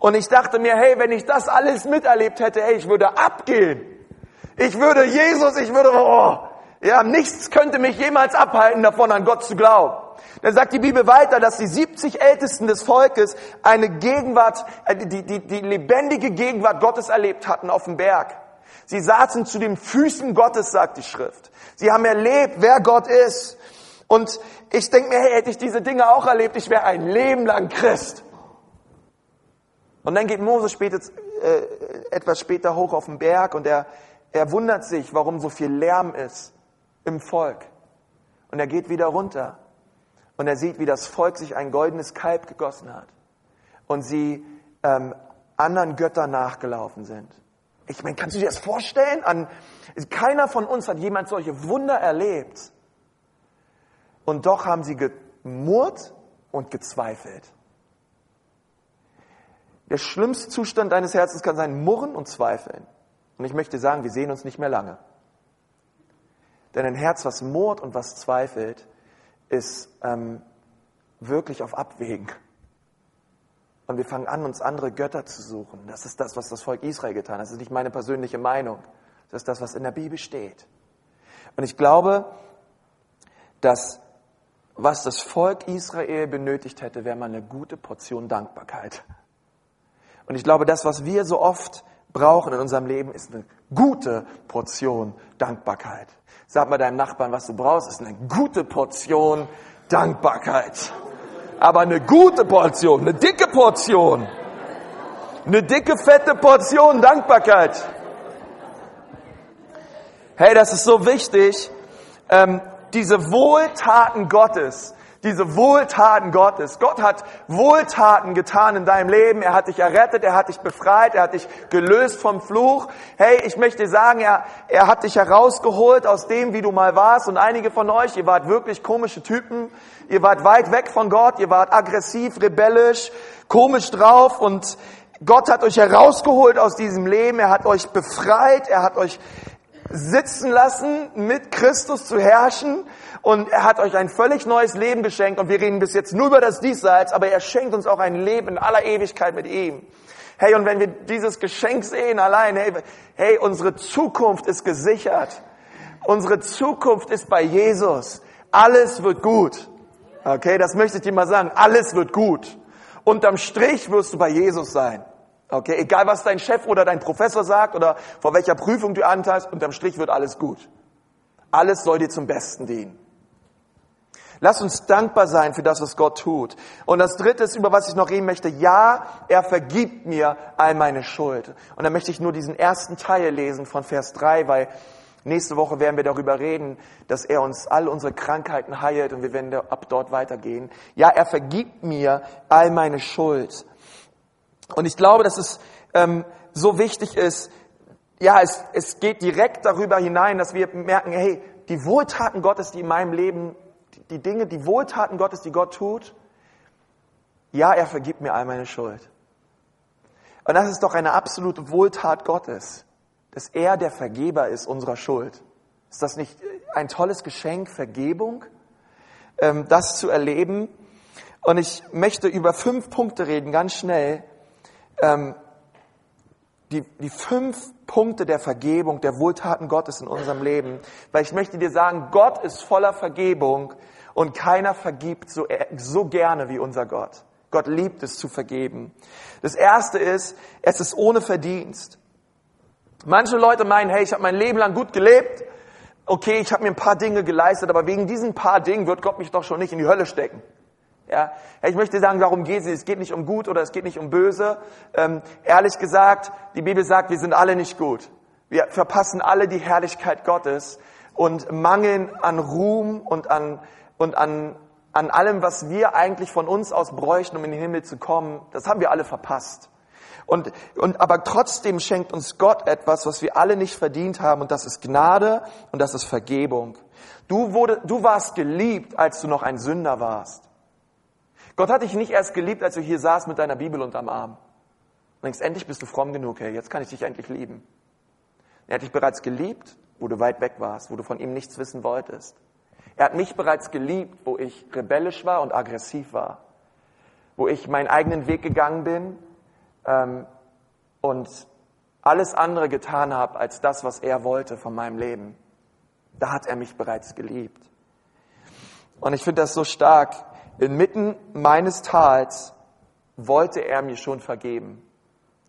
A: Und ich dachte mir, hey, wenn ich das alles miterlebt hätte, hey, ich würde abgehen. Ich würde Jesus, ich würde, oh, ja, nichts könnte mich jemals abhalten davon, an Gott zu glauben. Dann sagt die Bibel weiter, dass die 70 Ältesten des Volkes eine Gegenwart, äh, die, die, die lebendige Gegenwart Gottes erlebt hatten auf dem Berg. Sie saßen zu den Füßen Gottes, sagt die Schrift. Sie haben erlebt, wer Gott ist. Und ich denke mir, hey, hätte ich diese Dinge auch erlebt, ich wäre ein Leben lang Christ. Und dann geht Mose später, äh, etwas später hoch auf den Berg und er, er wundert sich, warum so viel Lärm ist im Volk. Und er geht wieder runter und er sieht, wie das Volk sich ein goldenes Kalb gegossen hat und sie ähm, anderen Göttern nachgelaufen sind. Ich meine, kannst du dir das vorstellen? An, keiner von uns hat jemand solche Wunder erlebt. Und doch haben sie gemurrt und gezweifelt. Der schlimmste Zustand deines Herzens kann sein Murren und Zweifeln. Und ich möchte sagen, wir sehen uns nicht mehr lange. Denn ein Herz, was murrt und was zweifelt, ist ähm, wirklich auf Abwägen. Und wir fangen an, uns andere Götter zu suchen. Das ist das, was das Volk Israel getan hat. Das ist nicht meine persönliche Meinung. Das ist das, was in der Bibel steht. Und ich glaube, dass was das Volk Israel benötigt hätte, wäre mal eine gute Portion Dankbarkeit. Und ich glaube, das, was wir so oft brauchen in unserem Leben, ist eine gute Portion Dankbarkeit. Sag mal deinem Nachbarn, was du brauchst, ist eine gute Portion Dankbarkeit. Aber eine gute Portion, eine dicke Portion. Eine dicke, fette Portion Dankbarkeit. Hey, das ist so wichtig. Ähm, diese Wohltaten Gottes, diese Wohltaten Gottes. Gott hat Wohltaten getan in deinem Leben. Er hat dich errettet, er hat dich befreit, er hat dich gelöst vom Fluch. Hey, ich möchte sagen, er, er hat dich herausgeholt aus dem, wie du mal warst. Und einige von euch, ihr wart wirklich komische Typen. Ihr wart weit weg von Gott, ihr wart aggressiv, rebellisch, komisch drauf und Gott hat euch herausgeholt aus diesem Leben. Er hat euch befreit, er hat euch sitzen lassen, mit Christus zu herrschen. Und er hat euch ein völlig neues Leben geschenkt. Und wir reden bis jetzt nur über das Diesseits, aber er schenkt uns auch ein Leben in aller Ewigkeit mit ihm. Hey, und wenn wir dieses Geschenk sehen allein, hey, hey, unsere Zukunft ist gesichert. Unsere Zukunft ist bei Jesus. Alles wird gut. Okay, das möchte ich dir mal sagen. Alles wird gut. Unterm Strich wirst du bei Jesus sein. Okay, egal was dein Chef oder dein Professor sagt oder vor welcher Prüfung du antast, unterm Strich wird alles gut. Alles soll dir zum Besten dienen. Lass uns dankbar sein für das, was Gott tut. Und das Dritte ist, über was ich noch reden möchte. Ja, er vergibt mir all meine Schuld. Und da möchte ich nur diesen ersten Teil lesen von Vers 3, weil Nächste Woche werden wir darüber reden, dass er uns all unsere Krankheiten heilt und wir werden ab dort weitergehen. Ja, er vergibt mir all meine Schuld. Und ich glaube, dass es ähm, so wichtig ist, ja, es, es geht direkt darüber hinein, dass wir merken, hey, die Wohltaten Gottes, die in meinem Leben, die, Dinge, die Wohltaten Gottes, die Gott tut, ja, er vergibt mir all meine Schuld. Und das ist doch eine absolute Wohltat Gottes, dass er der Vergeber ist unserer Schuld. Ist das nicht ein tolles Geschenk, Vergebung, ähm, das zu erleben? Und ich möchte über fünf Punkte reden, ganz schnell. Ähm, die, die fünf Punkte der Vergebung, der Wohltaten Gottes in unserem Leben. Weil ich möchte dir sagen, Gott ist voller Vergebung und keiner vergibt so, so gerne wie unser Gott. Gott liebt es zu vergeben. Das erste ist, es ist ohne Verdienst. Manche Leute meinen, hey, ich habe mein Leben lang gut gelebt. Okay, ich habe mir ein paar Dinge geleistet, aber wegen diesen paar Dingen wird Gott mich doch schon nicht in die Hölle stecken. Ja, ich möchte sagen, darum geht es. Es geht nicht um gut oder es geht nicht um böse. Ähm, ehrlich gesagt, die Bibel sagt, wir sind alle nicht gut. Wir verpassen alle die Herrlichkeit Gottes und mangeln an Ruhm und an, und an, an allem, was wir eigentlich von uns aus bräuchten, um in den Himmel zu kommen. Das haben wir alle verpasst. Und, und aber trotzdem schenkt uns Gott etwas, was wir alle nicht verdient haben, und das ist Gnade und das ist Vergebung. Du, wurde, du warst geliebt, als du noch ein Sünder warst. Gott hat dich nicht erst geliebt, als du hier saßt mit deiner Bibel unterm Arm. Du denkst, endlich bist du fromm genug, hey, jetzt kann ich dich endlich lieben. Er hat dich bereits geliebt, wo du weit weg warst, wo du von ihm nichts wissen wolltest. Er hat mich bereits geliebt, wo ich rebellisch war und aggressiv war, wo ich meinen eigenen Weg gegangen bin ähm, und alles andere getan habe als das, was er wollte von meinem Leben. Da hat er mich bereits geliebt. Und ich finde das so stark, Inmitten meines Tals wollte er mir schon vergeben.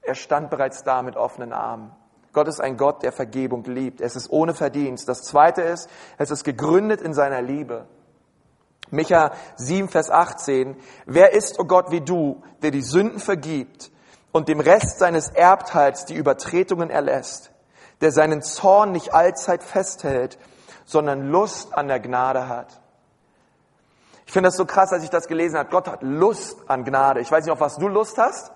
A: Er stand bereits da mit offenen Armen. Gott ist ein Gott, der Vergebung liebt. Es ist ohne Verdienst. Das zweite ist, es ist gegründet in seiner Liebe. Micha 7, Vers 18. Wer ist, o oh Gott, wie du, der die Sünden vergibt und dem Rest seines Erbteils die Übertretungen erlässt, der seinen Zorn nicht allzeit festhält, sondern Lust an der Gnade hat? Ich finde das so krass, als ich das gelesen habe. Gott hat Lust an Gnade. Ich weiß nicht, auf was du Lust hast,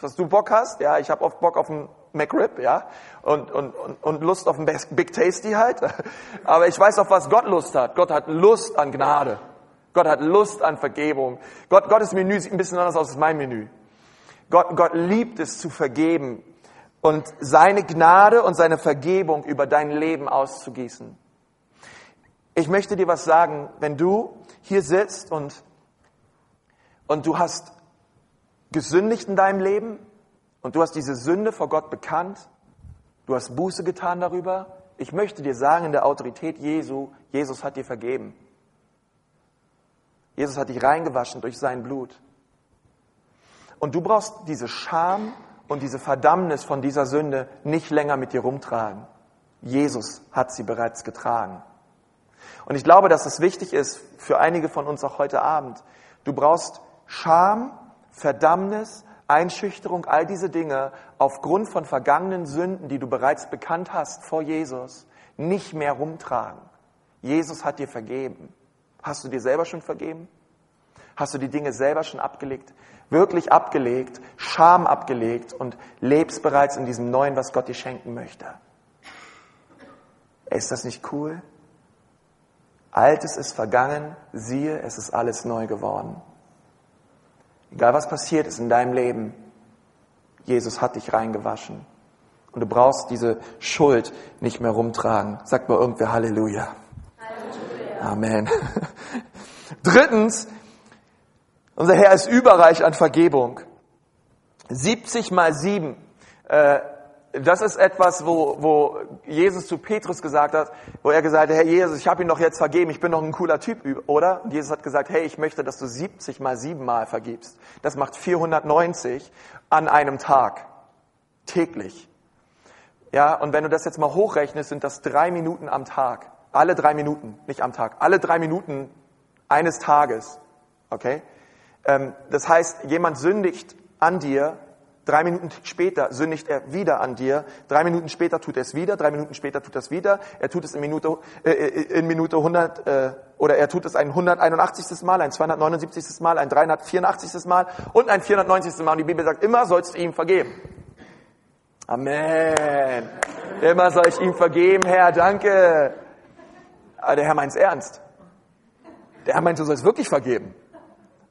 A: was du Bock hast. Ja, ich habe oft Bock auf einen McRib, ja, und, und, und, Lust auf einen Big Tasty halt. [LAUGHS] Aber ich weiß, auf was Gott Lust hat. Gott hat Lust an Gnade. Gott hat Lust an Vergebung. Gott, Gottes Menü sieht ein bisschen anders aus als mein Menü. Gott, Gott liebt es zu vergeben und seine Gnade und seine Vergebung über dein Leben auszugießen. Ich möchte dir was sagen, wenn du hier sitzt und, und du hast gesündigt in deinem Leben und du hast diese Sünde vor Gott bekannt, du hast Buße getan darüber, ich möchte dir sagen, in der Autorität Jesu, Jesus hat dir vergeben. Jesus hat dich reingewaschen durch sein Blut. Und du brauchst diese Scham und diese Verdammnis von dieser Sünde nicht länger mit dir rumtragen. Jesus hat sie bereits getragen. Und ich glaube, dass es wichtig ist für einige von uns auch heute Abend. Du brauchst Scham, Verdammnis, Einschüchterung, all diese Dinge aufgrund von vergangenen Sünden, die du bereits bekannt hast vor Jesus, nicht mehr rumtragen. Jesus hat dir vergeben. Hast du dir selber schon vergeben? Hast du die Dinge selber schon abgelegt? Wirklich abgelegt, Scham abgelegt und lebst bereits in diesem Neuen, was Gott dir schenken möchte? Ist das nicht cool? Altes ist vergangen, siehe, es ist alles neu geworden. Egal was passiert ist in deinem Leben, Jesus hat dich reingewaschen. Und du brauchst diese Schuld nicht mehr rumtragen. Sagt mal irgendwer Halleluja. Halleluja. Amen. [LAUGHS] Drittens, unser Herr ist überreich an Vergebung. 70 mal 7. Äh, das ist etwas, wo, wo Jesus zu Petrus gesagt hat, wo er gesagt hat, Herr Jesus, ich habe ihn doch jetzt vergeben, ich bin doch ein cooler Typ, oder? Und Jesus hat gesagt, hey, ich möchte, dass du 70 mal 7 mal vergibst. Das macht 490 an einem Tag, täglich. Ja, und wenn du das jetzt mal hochrechnest, sind das drei Minuten am Tag. Alle drei Minuten, nicht am Tag, alle drei Minuten eines Tages. Okay? Ähm, das heißt, jemand sündigt an dir Drei Minuten später sündigt er wieder an dir. Drei Minuten später tut er es wieder. Drei Minuten später tut er es wieder. Er tut es in Minute, äh, in Minute 100, äh, oder er tut es ein 181. Mal, ein 279. Mal, ein 384. Mal und ein 490. Mal. Und die Bibel sagt, immer sollst du ihm vergeben. Amen. Immer soll ich ihm vergeben, Herr, danke. Aber der Herr meint es ernst. Der Herr meint, du sollst wirklich vergeben.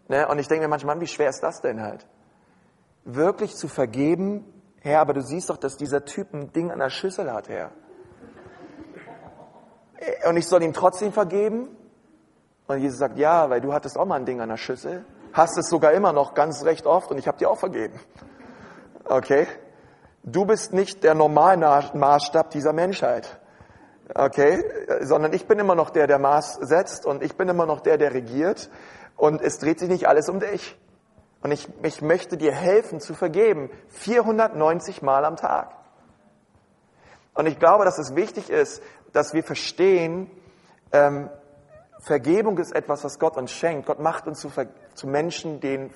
A: Ne? Und ich denke mir manchmal, wie schwer ist das denn halt? Wirklich zu vergeben, Herr, aber du siehst doch, dass dieser Typ ein Ding an der Schüssel hat, Herr. Und ich soll ihm trotzdem vergeben? Und Jesus sagt, ja, weil du hattest auch mal ein Ding an der Schüssel, hast es sogar immer noch ganz recht oft und ich habe dir auch vergeben. Okay? Du bist nicht der Normalmaßstab dieser Menschheit. Okay? Sondern ich bin immer noch der, der Maß setzt und ich bin immer noch der, der regiert und es dreht sich nicht alles um dich. Und ich, ich möchte dir helfen zu vergeben. 490 Mal am Tag. Und ich glaube, dass es wichtig ist, dass wir verstehen, ähm, Vergebung ist etwas, was Gott uns schenkt. Gott macht uns zu, zu Menschen, denen,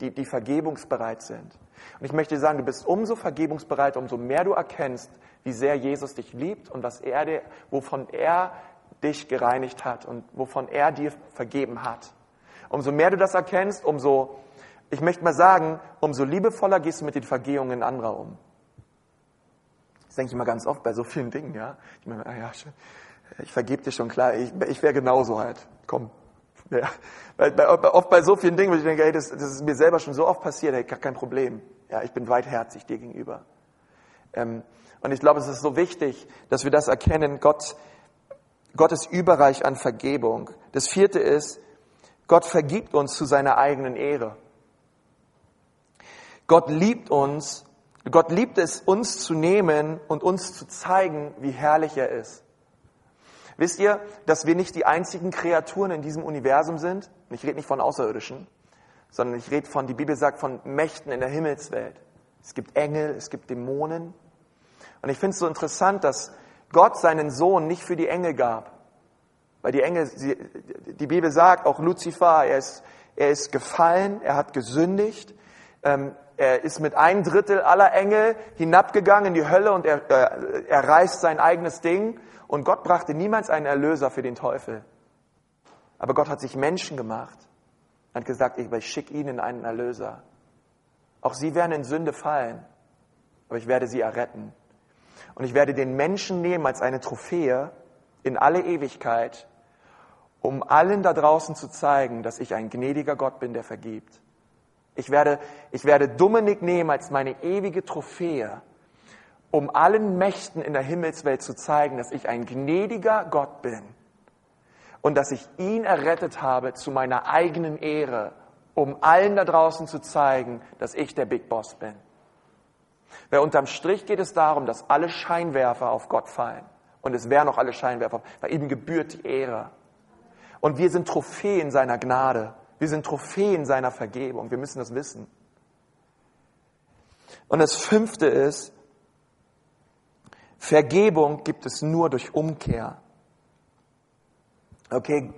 A: die, die vergebungsbereit sind. Und ich möchte dir sagen, du bist umso vergebungsbereit, umso mehr du erkennst, wie sehr Jesus dich liebt und was er dir, wovon er dich gereinigt hat und wovon er dir vergeben hat. Umso mehr du das erkennst, umso, ich möchte mal sagen, umso liebevoller gehst du mit den Vergehungen anderer um. Das denke ich mal ganz oft bei so vielen Dingen, ja. Ich meine, ah ja, ich vergebe dir schon klar, ich, ich wäre genauso halt. Komm. Ja. Bei, bei, oft bei so vielen Dingen, wo ich denke, hey, das, das ist mir selber schon so oft passiert, hey, gar kein Problem. Ja, ich bin weitherzig dir gegenüber. Ähm, und ich glaube, es ist so wichtig, dass wir das erkennen. Gott, Gott ist überreich an Vergebung. Das vierte ist, Gott vergibt uns zu seiner eigenen Ehre. Gott liebt uns, Gott liebt es, uns zu nehmen und uns zu zeigen, wie herrlich er ist. Wisst ihr, dass wir nicht die einzigen Kreaturen in diesem Universum sind? Ich rede nicht von Außerirdischen, sondern ich rede von, die Bibel sagt, von Mächten in der Himmelswelt. Es gibt Engel, es gibt Dämonen. Und ich finde es so interessant, dass Gott seinen Sohn nicht für die Engel gab, weil die Engel, die Bibel sagt, auch Luzifer, er ist, er ist gefallen, er hat gesündigt, ähm, er ist mit ein Drittel aller Engel hinabgegangen in die Hölle und er, äh, er reißt sein eigenes Ding. Und Gott brachte niemals einen Erlöser für den Teufel. Aber Gott hat sich Menschen gemacht und hat gesagt, ich schicke ihnen einen Erlöser. Auch sie werden in Sünde fallen, aber ich werde sie erretten. Und ich werde den Menschen nehmen als eine Trophäe in alle Ewigkeit um allen da draußen zu zeigen, dass ich ein gnädiger Gott bin, der vergibt. Ich werde, ich werde Dominik nehmen als meine ewige Trophäe, um allen Mächten in der Himmelswelt zu zeigen, dass ich ein gnädiger Gott bin und dass ich ihn errettet habe zu meiner eigenen Ehre, um allen da draußen zu zeigen, dass ich der Big Boss bin. Weil unterm Strich geht es darum, dass alle Scheinwerfer auf Gott fallen. Und es wären noch alle Scheinwerfer, weil ihm gebührt die Ehre. Und wir sind Trophäen seiner Gnade. Wir sind Trophäen seiner Vergebung. Wir müssen das wissen. Und das fünfte ist, Vergebung gibt es nur durch Umkehr. Okay,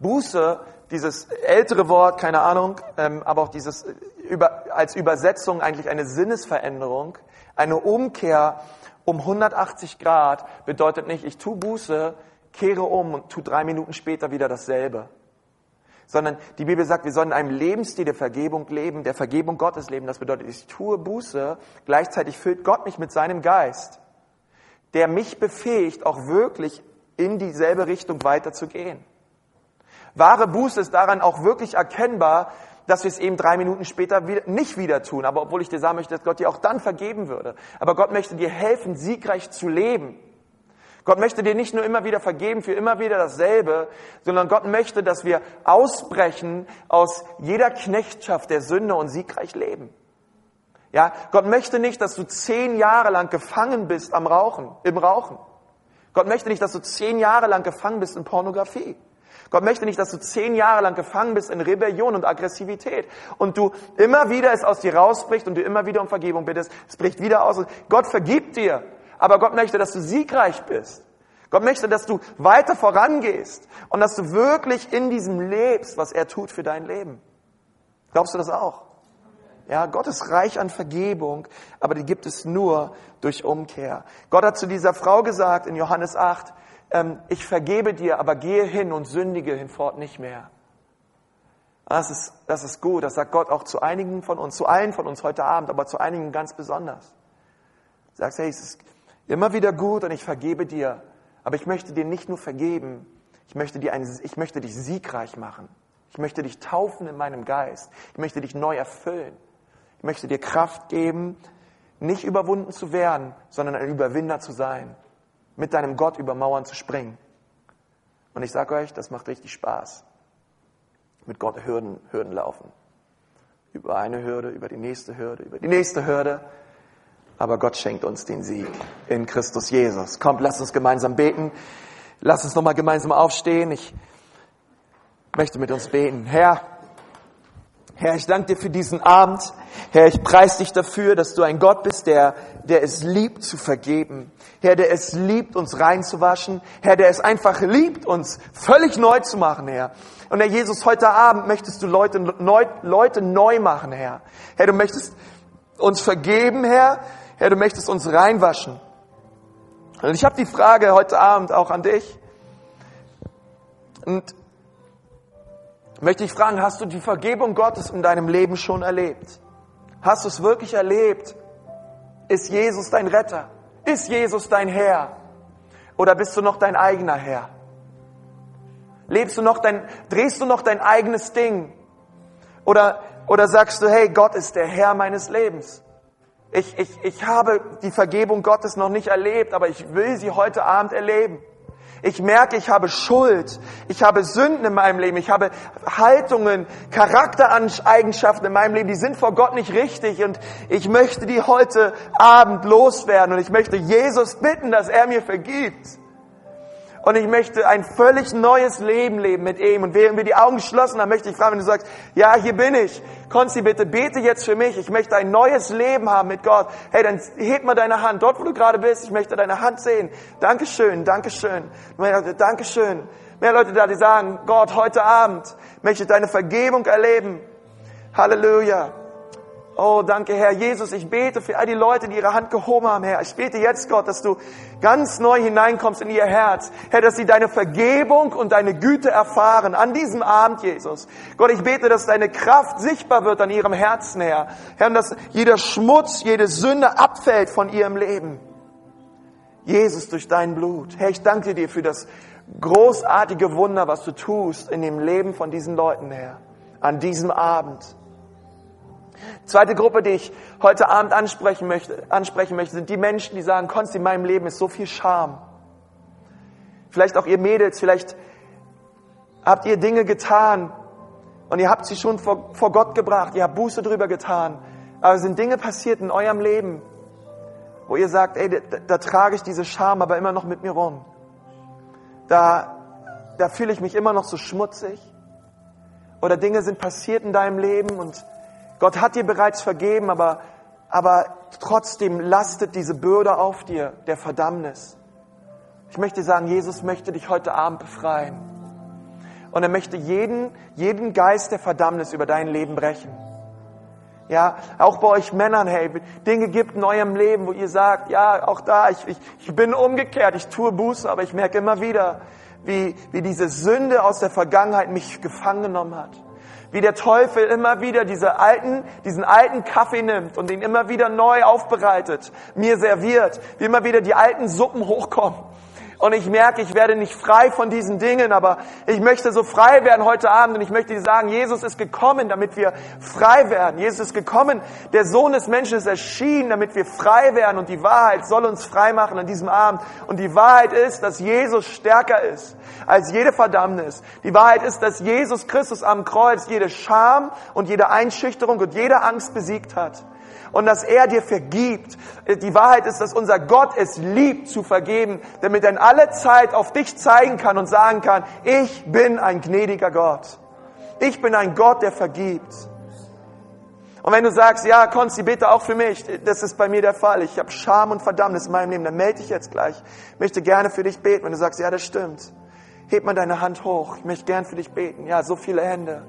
A: Buße, dieses ältere Wort, keine Ahnung, ähm, aber auch dieses über, als Übersetzung eigentlich eine Sinnesveränderung, eine Umkehr um 180 Grad bedeutet nicht, ich tu Buße, kehre um und tu drei Minuten später wieder dasselbe. Sondern die Bibel sagt, wir sollen in einem Lebensstil der Vergebung leben, der Vergebung Gottes leben. Das bedeutet, ich tue Buße, gleichzeitig füllt Gott mich mit seinem Geist, der mich befähigt, auch wirklich in dieselbe Richtung weiterzugehen. Wahre Buße ist daran auch wirklich erkennbar, dass wir es eben drei Minuten später nicht wieder tun. Aber obwohl ich dir sagen möchte, dass Gott dir auch dann vergeben würde. Aber Gott möchte dir helfen, siegreich zu leben. Gott möchte dir nicht nur immer wieder vergeben für immer wieder dasselbe, sondern Gott möchte, dass wir ausbrechen aus jeder Knechtschaft der Sünde und siegreich leben. Ja, Gott möchte nicht, dass du zehn Jahre lang gefangen bist am Rauchen, im Rauchen. Gott möchte nicht, dass du zehn Jahre lang gefangen bist in Pornografie. Gott möchte nicht, dass du zehn Jahre lang gefangen bist in Rebellion und Aggressivität und du immer wieder es aus dir rausbricht und du immer wieder um Vergebung bittest. Es bricht wieder aus. Gott vergibt dir. Aber Gott möchte, dass du siegreich bist. Gott möchte, dass du weiter vorangehst und dass du wirklich in diesem lebst, was er tut für dein Leben. Glaubst du das auch? Ja, Gott ist reich an Vergebung, aber die gibt es nur durch Umkehr. Gott hat zu dieser Frau gesagt in Johannes 8, ähm, ich vergebe dir, aber gehe hin und sündige hinfort nicht mehr. Das ist, das ist gut, das sagt Gott auch zu einigen von uns, zu allen von uns heute Abend, aber zu einigen ganz besonders. Sagst, hey, es ist immer wieder gut und ich vergebe dir, aber ich möchte dir nicht nur vergeben, ich möchte, dir ein, ich möchte dich siegreich machen. Ich möchte dich taufen in meinem Geist. Ich möchte dich neu erfüllen. Ich möchte dir Kraft geben, nicht überwunden zu werden, sondern ein Überwinder zu sein, mit deinem Gott über Mauern zu springen. Und ich sage euch, das macht richtig Spaß. Mit Gott Hürden, Hürden laufen. Über eine Hürde, über die nächste Hürde, über die nächste Hürde. Aber Gott schenkt uns den Sieg in Christus Jesus. Kommt, lasst uns gemeinsam beten. Lasst uns nochmal gemeinsam aufstehen. Ich möchte mit uns beten. Herr, Herr, ich danke dir für diesen Abend. Herr, ich preise dich dafür, dass du ein Gott bist, der, der es liebt zu vergeben. Herr, der es liebt, uns reinzuwaschen. Herr, der es einfach liebt, uns völlig neu zu machen, Herr. Und Herr Jesus, heute Abend möchtest du Leute neu, Leute neu machen, Herr. Herr, du möchtest uns vergeben, Herr. Herr, du möchtest uns reinwaschen. Und ich habe die Frage heute Abend auch an dich. Und möchte ich fragen, hast du die Vergebung Gottes in deinem Leben schon erlebt? Hast du es wirklich erlebt? Ist Jesus dein Retter? Ist Jesus dein Herr? Oder bist du noch dein eigener Herr? Lebst du noch dein, drehst du noch dein eigenes Ding? Oder, oder sagst du, hey, Gott ist der Herr meines Lebens? Ich, ich, ich habe die Vergebung Gottes noch nicht erlebt, aber ich will sie heute Abend erleben. Ich merke, ich habe Schuld, ich habe Sünden in meinem Leben, ich habe Haltungen, Charaktereigenschaften in meinem Leben, die sind vor Gott nicht richtig und ich möchte die heute Abend loswerden und ich möchte Jesus bitten, dass er mir vergibt. Und ich möchte ein völlig neues Leben leben mit ihm. Und während wir die Augen geschlossen haben, möchte ich fragen, wenn du sagst, ja, hier bin ich. Konzi, bitte bete jetzt für mich. Ich möchte ein neues Leben haben mit Gott. Hey, dann heb mal deine Hand. Dort, wo du gerade bist, ich möchte deine Hand sehen. Dankeschön, Dankeschön. Dankeschön. Mehr Leute da, die sagen, Gott, heute Abend möchte ich deine Vergebung erleben. Halleluja. Oh, danke, Herr Jesus. Ich bete für all die Leute, die ihre Hand gehoben haben, Herr. Ich bete jetzt, Gott, dass du ganz neu hineinkommst in ihr Herz. Herr, dass sie deine Vergebung und deine Güte erfahren an diesem Abend, Jesus. Gott, ich bete, dass deine Kraft sichtbar wird an ihrem Herzen, Herr. Herr, dass jeder Schmutz, jede Sünde abfällt von ihrem Leben. Jesus, durch dein Blut. Herr, ich danke dir für das großartige Wunder, was du tust in dem Leben von diesen Leuten, Herr. An diesem Abend. Zweite Gruppe, die ich heute Abend ansprechen möchte, ansprechen möchte, sind die Menschen, die sagen, Konst, in meinem Leben ist so viel Scham. Vielleicht auch ihr Mädels, vielleicht habt ihr Dinge getan und ihr habt sie schon vor, vor Gott gebracht, ihr habt Buße drüber getan. Aber es sind Dinge passiert in eurem Leben, wo ihr sagt, ey, da, da trage ich diese Scham aber immer noch mit mir rum. Da, da fühle ich mich immer noch so schmutzig. Oder Dinge sind passiert in deinem Leben und Gott hat dir bereits vergeben, aber, aber trotzdem lastet diese Bürde auf dir, der Verdammnis. Ich möchte sagen, Jesus möchte dich heute Abend befreien. Und er möchte jeden, jeden Geist der Verdammnis über dein Leben brechen. Ja, auch bei euch Männern, hey, Dinge gibt in eurem Leben, wo ihr sagt, ja, auch da, ich, ich, ich bin umgekehrt, ich tue Buße, aber ich merke immer wieder, wie, wie diese Sünde aus der Vergangenheit mich gefangen genommen hat wie der Teufel immer wieder diese alten, diesen alten Kaffee nimmt und ihn immer wieder neu aufbereitet, mir serviert, wie immer wieder die alten Suppen hochkommen und ich merke, ich werde nicht frei von diesen Dingen, aber ich möchte so frei werden heute Abend und ich möchte dir sagen, Jesus ist gekommen, damit wir frei werden. Jesus ist gekommen, der Sohn des Menschen ist erschienen, damit wir frei werden und die Wahrheit soll uns frei machen an diesem Abend. Und die Wahrheit ist, dass Jesus stärker ist als jede Verdammnis. Die Wahrheit ist, dass Jesus Christus am Kreuz jede Scham und jede Einschüchterung und jede Angst besiegt hat und dass er dir vergibt. Die Wahrheit ist, dass unser Gott es liebt zu vergeben, damit er in alle Zeit auf dich zeigen kann und sagen kann, ich bin ein gnädiger Gott. Ich bin ein Gott, der vergibt. Und wenn du sagst, ja, Konsti, bitte auch für mich, das ist bei mir der Fall. Ich habe Scham und Verdammnis in meinem Leben, dann melde dich jetzt gleich. Ich möchte gerne für dich beten. Wenn du sagst, ja, das stimmt, heb mal deine Hand hoch. Ich möchte gern für dich beten. Ja, so viele Hände.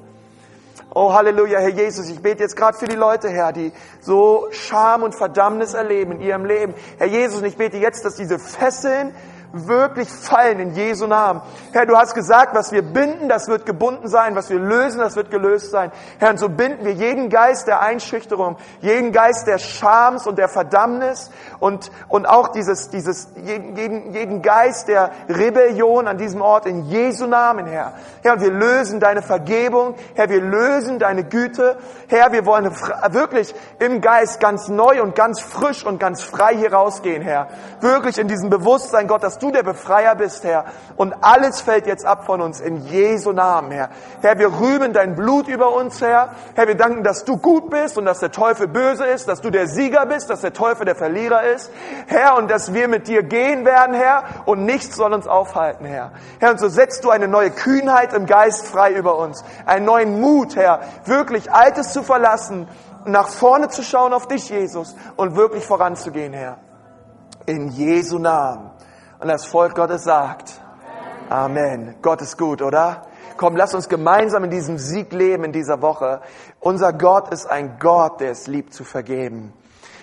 A: Oh Halleluja, Herr Jesus, ich bete jetzt gerade für die Leute, Herr, die so Scham und Verdammnis erleben in ihrem Leben. Herr Jesus, ich bete jetzt, dass diese Fesseln wirklich fallen in Jesu Namen. Herr, du hast gesagt, was wir binden, das wird gebunden sein, was wir lösen, das wird gelöst sein. Herr, und so binden wir jeden Geist der Einschüchterung, jeden Geist der Schams und der Verdammnis und, und auch dieses, dieses, jeden, jeden Geist der Rebellion an diesem Ort in Jesu Namen, Herr. Herr, und wir lösen deine Vergebung. Herr, wir lösen deine Güte. Herr, wir wollen wirklich im Geist ganz neu und ganz frisch und ganz frei hier rausgehen, Herr. Wirklich in diesem Bewusstsein, Gott, dass du der Befreier bist, Herr. Und alles fällt jetzt ab von uns in Jesu Namen, Herr. Herr, wir rühmen dein Blut über uns, Herr. Herr, wir danken, dass du gut bist und dass der Teufel böse ist, dass du der Sieger bist, dass der Teufel der Verlierer ist. Herr, und dass wir mit dir gehen werden, Herr, und nichts soll uns aufhalten, Herr. Herr, und so setzt du eine neue Kühnheit im Geist frei über uns. Einen neuen Mut, Herr, wirklich Altes zu verlassen, nach vorne zu schauen auf dich, Jesus, und wirklich voranzugehen, Herr. In Jesu Namen. Und das Volk Gottes sagt, Amen. Gott ist gut, oder? Komm, lass uns gemeinsam in diesem Sieg leben in dieser Woche. Unser Gott ist ein Gott, der es liebt zu vergeben.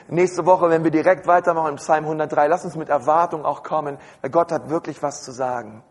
A: Nächste Woche, wenn wir direkt weitermachen im Psalm 103, lass uns mit Erwartung auch kommen, weil Gott hat wirklich was zu sagen.